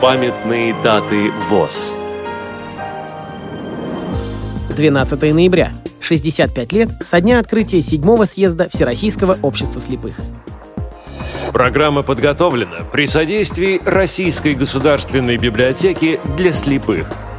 Памятные даты ВОЗ. 12 ноября. 65 лет со дня открытия седьмого съезда Всероссийского общества слепых. Программа подготовлена при содействии Российской государственной библиотеки для слепых –